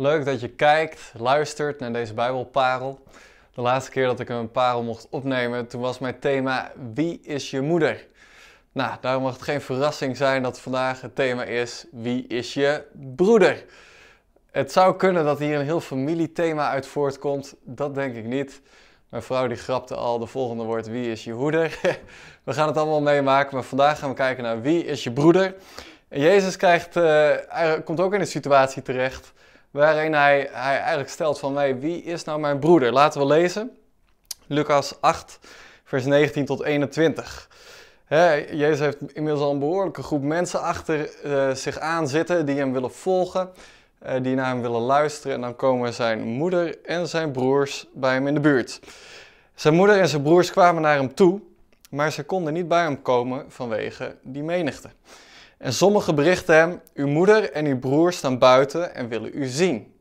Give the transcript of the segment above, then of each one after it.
Leuk dat je kijkt, luistert naar deze Bijbelparel. De laatste keer dat ik een parel mocht opnemen, toen was mijn thema Wie is je moeder? Nou, daarom mag het geen verrassing zijn dat vandaag het thema is Wie is je broeder? Het zou kunnen dat hier een heel familiethema uit voortkomt, dat denk ik niet. Mijn vrouw die grapte al, de volgende wordt Wie is je hoeder? We gaan het allemaal meemaken, maar vandaag gaan we kijken naar Wie is je broeder? En Jezus krijgt, uh, komt ook in een situatie terecht waarin hij, hij eigenlijk stelt van mij, wie is nou mijn broeder? Laten we lezen. Lucas 8, vers 19 tot 21. Jezus heeft inmiddels al een behoorlijke groep mensen achter uh, zich aan zitten die hem willen volgen, uh, die naar hem willen luisteren. En dan komen zijn moeder en zijn broers bij hem in de buurt. Zijn moeder en zijn broers kwamen naar hem toe, maar ze konden niet bij hem komen vanwege die menigte. En sommigen berichten hem: Uw moeder en uw broer staan buiten en willen u zien.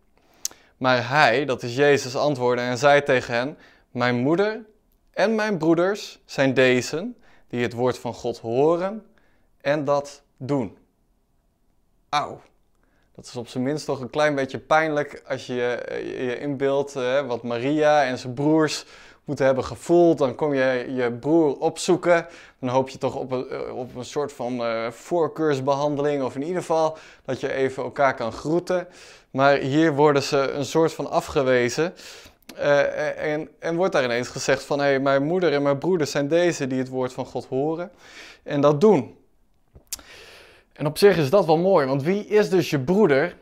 Maar hij, dat is Jezus, antwoordde en zei tegen hen: Mijn moeder en mijn broeders zijn deze die het woord van God horen en dat doen. Auw. Dat is op zijn minst toch een klein beetje pijnlijk als je je inbeeldt wat Maria en zijn broers moeten hebben gevoeld. Dan kom je je broer opzoeken. Dan hoop je toch op een, eh, op een soort van uh, voorkeursbehandeling. Of in ieder geval dat je even elkaar kan groeten. Maar hier worden ze een soort van afgewezen. Uh, en, en wordt daar ineens gezegd van... Hey, mijn moeder en mijn broeder zijn deze die het woord van God horen. En dat doen. En op zich is dat wel mooi. Want wie is dus je broeder?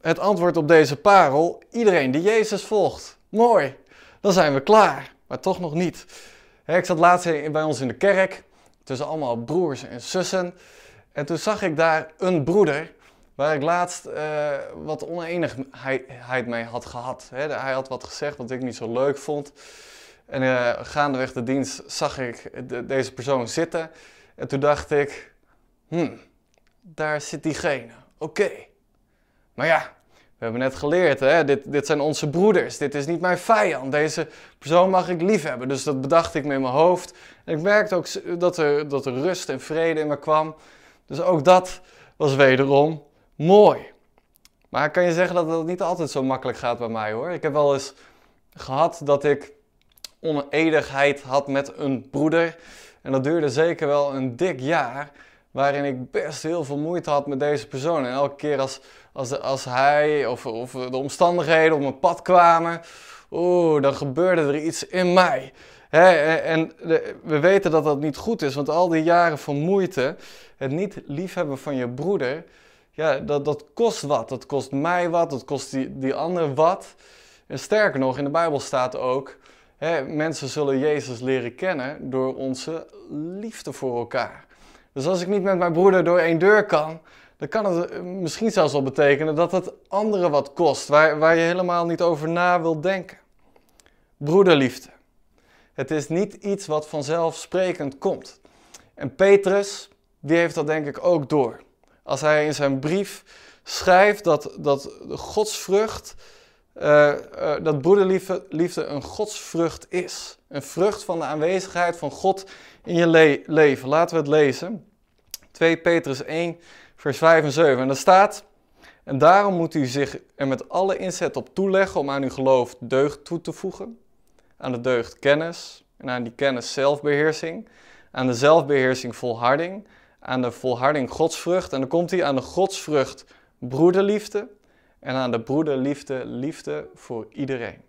Het antwoord op deze parel. Iedereen die Jezus volgt. Mooi. Dan zijn we klaar maar toch nog niet. ik zat laatst bij ons in de kerk, tussen allemaal broers en zussen. En toen zag ik daar een broeder, waar ik laatst uh, wat oneenigheid mee had gehad. hij had wat gezegd wat ik niet zo leuk vond. En uh, gaandeweg de dienst zag ik deze persoon zitten. En toen dacht ik, hmm, daar zit diegene. Oké. Maar ja, we hebben net geleerd, hè? Dit, dit zijn onze broeders. Dit is niet mijn vijand. Deze persoon mag ik lief hebben. Dus dat bedacht ik met mijn hoofd. En ik merkte ook dat er, dat er rust en vrede in me kwam. Dus ook dat was wederom mooi. Maar kan je zeggen dat het niet altijd zo makkelijk gaat bij mij hoor. Ik heb wel eens gehad dat ik oneenigheid had met een broeder. En dat duurde zeker wel een dik jaar waarin ik best heel veel moeite had met deze persoon. En elke keer als, als, als hij of, of de omstandigheden op mijn pad kwamen, oeh, dan gebeurde er iets in mij. en we weten dat dat niet goed is, want al die jaren van moeite, het niet liefhebben van je broeder, ja, dat, dat kost wat. Dat kost mij wat, dat kost die, die ander wat. En sterker nog, in de Bijbel staat ook, mensen zullen Jezus leren kennen door onze liefde voor elkaar. Dus als ik niet met mijn broeder door één deur kan, dan kan het eh, misschien zelfs wel betekenen dat het anderen wat kost, waar, waar je helemaal niet over na wilt denken. Broederliefde. Het is niet iets wat vanzelfsprekend komt. En Petrus, die heeft dat denk ik ook door. Als hij in zijn brief schrijft dat, dat godsvrucht, uh, uh, dat broederliefde liefde een godsvrucht is. Een vrucht van de aanwezigheid van God in je leven. Laten we het lezen. 2 Petrus 1, vers 5 en 7. En daar staat: En daarom moet u zich er met alle inzet op toeleggen om aan uw geloof deugd toe te voegen. Aan de deugd kennis. En aan die kennis zelfbeheersing. Aan de zelfbeheersing volharding. Aan de volharding godsvrucht. En dan komt hij aan de godsvrucht broederliefde. En aan de broederliefde liefde voor iedereen.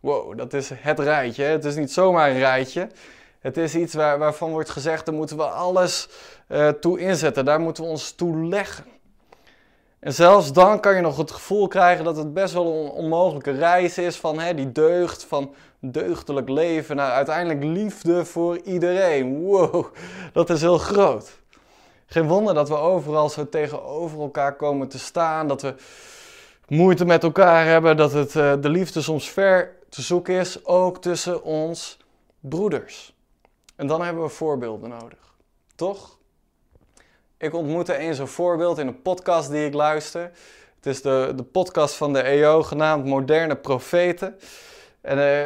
Wow, dat is het rijtje. Het is niet zomaar een rijtje. Het is iets waar, waarvan wordt gezegd, daar moeten we alles uh, toe inzetten. Daar moeten we ons toe leggen. En zelfs dan kan je nog het gevoel krijgen dat het best wel een onmogelijke reis is van hè, die deugd, van deugdelijk leven naar uiteindelijk liefde voor iedereen. Wow, dat is heel groot. Geen wonder dat we overal zo tegenover elkaar komen te staan, dat we moeite met elkaar hebben, dat het, uh, de liefde soms ver te zoeken is, ook tussen ons broeders. En dan hebben we voorbeelden nodig. Toch? Ik ontmoette eens een voorbeeld in een podcast die ik luister. Het is de, de podcast van de EO genaamd Moderne Profeten. En uh,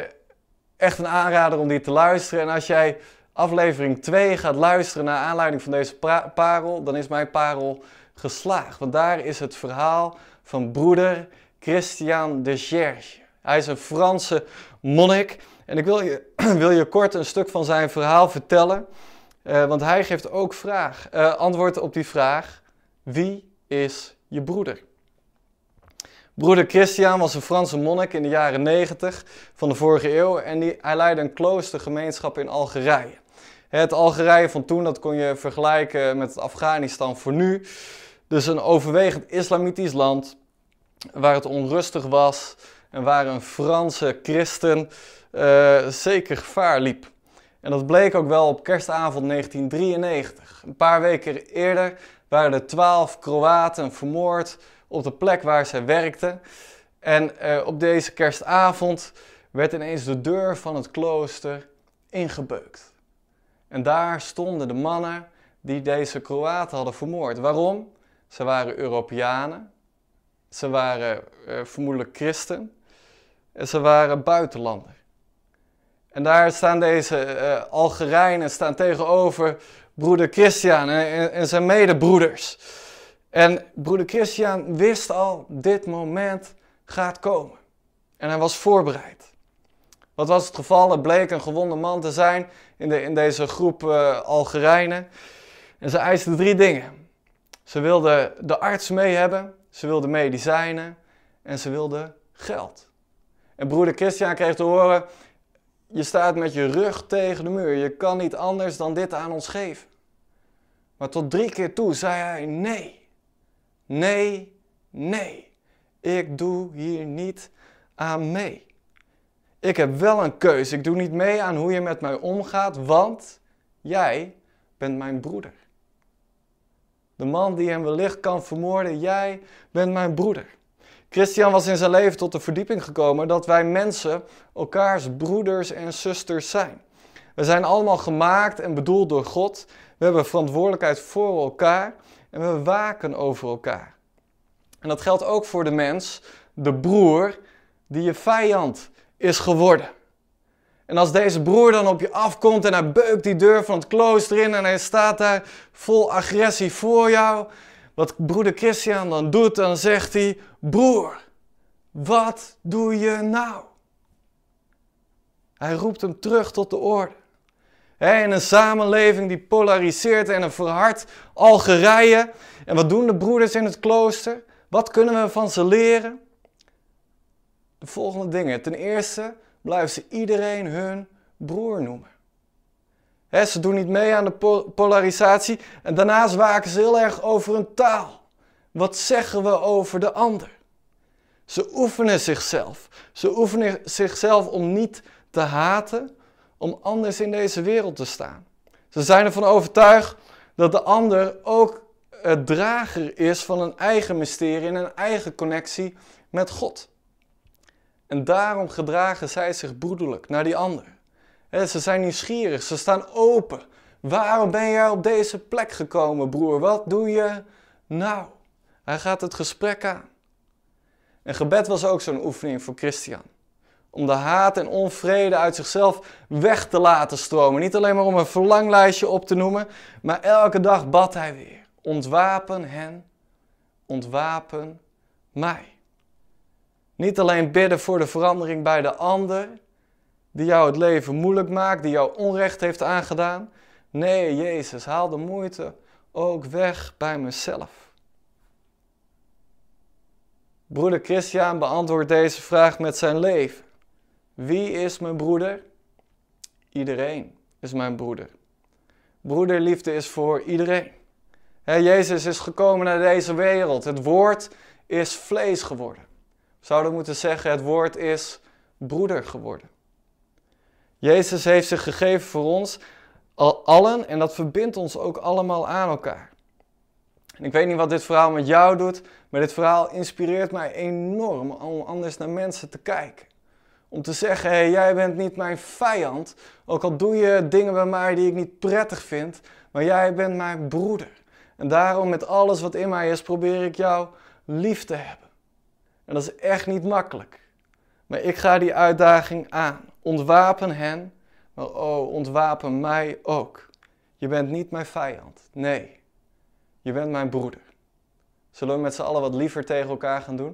echt een aanrader om die te luisteren. En als jij aflevering 2 gaat luisteren naar aanleiding van deze parel, dan is mijn parel geslaagd. Want daar is het verhaal van broeder Christian de Gerge. Hij is een Franse monnik en ik wil je, wil je kort een stuk van zijn verhaal vertellen, uh, want hij geeft ook vraag, uh, antwoord op die vraag: wie is je broeder? Broeder Christian was een Franse monnik in de jaren 90 van de vorige eeuw en hij leidde een kloostergemeenschap in Algerije. Het Algerije van toen, dat kon je vergelijken met het Afghanistan voor nu. Dus een overwegend islamitisch land waar het onrustig was en waar een Franse christen uh, zeker gevaar liep. En dat bleek ook wel op kerstavond 1993. Een paar weken eerder waren er twaalf Kroaten vermoord op de plek waar zij werkten. En uh, op deze kerstavond werd ineens de deur van het klooster ingebeukt. En daar stonden de mannen die deze Kroaten hadden vermoord. Waarom? Ze waren Europeanen. Ze waren uh, vermoedelijk christen. En ze waren buitenlander. En daar staan deze uh, Algerijnen staan tegenover broeder Christian en, zijn medebroeders. En broeder Christian wist al, dit moment gaat komen. En hij was voorbereid. Wat was het geval? Het bleek een gewonde man te zijn in, de, in deze groep uh, Algerijnen. En ze eisten drie dingen. Ze wilden de arts mee hebben, ze wilden medicijnen en ze wilden geld. En broeder Christian kreeg te horen, je staat met je rug tegen de muur. Je kan niet anders dan dit aan ons geven. Maar tot drie keer toe zei hij nee. Nee, nee. Ik doe hier niet aan mee. Ik heb wel een keuze. Ik doe niet mee aan hoe je met mij omgaat, want jij bent mijn broeder. De man die hem wellicht kan vermoorden, jij bent mijn broeder. Christian was in zijn leven tot de verdieping gekomen dat wij mensen elkaars broeders en zusters zijn. We zijn allemaal gemaakt en bedoeld door God. We hebben verantwoordelijkheid voor elkaar en we waken over elkaar. En dat geldt ook voor de mens, de broer, die je vijand is geworden. En als deze broer dan op je afkomt en hij beukt die deur van het klooster in en hij staat daar vol agressie voor jou, wat broeder Christian dan doet, dan zegt hij: Broer, wat doe je nou? Hij roept hem terug tot de orde. in een samenleving die polariseert en een verhard Algerije. En wat doen de broeders in het klooster? Wat kunnen we van ze leren? De volgende dingen. Ten eerste blijven ze iedereen hun broer noemen ze doen niet mee aan de polarisatie. En daarnaast waken ze heel erg over hun taal. Wat zeggen we over de ander? Ze oefenen zichzelf. Ze oefenen zichzelf om niet te haten, om anders in deze wereld te staan. Ze zijn ervan overtuigd dat de ander ook het drager is van een eigen mysterie en een eigen connectie met God. En daarom gedragen zij zich broederlijk naar die ander ze zijn nieuwsgierig, ze staan open. Waarom ben jij op deze plek gekomen, broer? Wat doe je nou? Hij gaat het gesprek aan. En gebed was ook zo'n oefening voor Christian. Om de haat en onvrede uit zichzelf weg te laten stromen. Niet alleen maar om een verlanglijstje op te noemen, maar elke dag bad hij weer. Ontwapen hen, ontwapen mij. Niet alleen bidden voor de verandering bij de ander, die jou het leven moeilijk maakt, die jou onrecht heeft aangedaan. Nee, Jezus, haal de moeite ook weg bij mezelf. Broeder Christian beantwoordt deze vraag met zijn leven. Wie is mijn broeder? Iedereen is mijn broeder. Broederliefde is voor iedereen. Jezus is gekomen naar deze wereld. Het woord is vlees geworden. We zouden moeten zeggen, het woord is broeder geworden. Jezus heeft zich gegeven voor ons allen en dat verbindt ons ook allemaal aan elkaar. En ik weet niet wat dit verhaal met jou doet, maar dit verhaal inspireert mij enorm om anders naar mensen te kijken. Om te zeggen, hé, jij bent niet mijn vijand, ook al doe je dingen bij mij die ik niet prettig vind, maar jij bent mijn broeder. En daarom met alles wat in mij is, probeer ik jou lief te hebben. En dat is echt niet makkelijk. Maar ik ga die uitdaging aan. Ontwapen hen, maar oh, ontwapen mij ook. Je bent niet mijn vijand. Nee, je bent mijn broeder. Zullen we met z'n allen wat liever tegen elkaar gaan doen?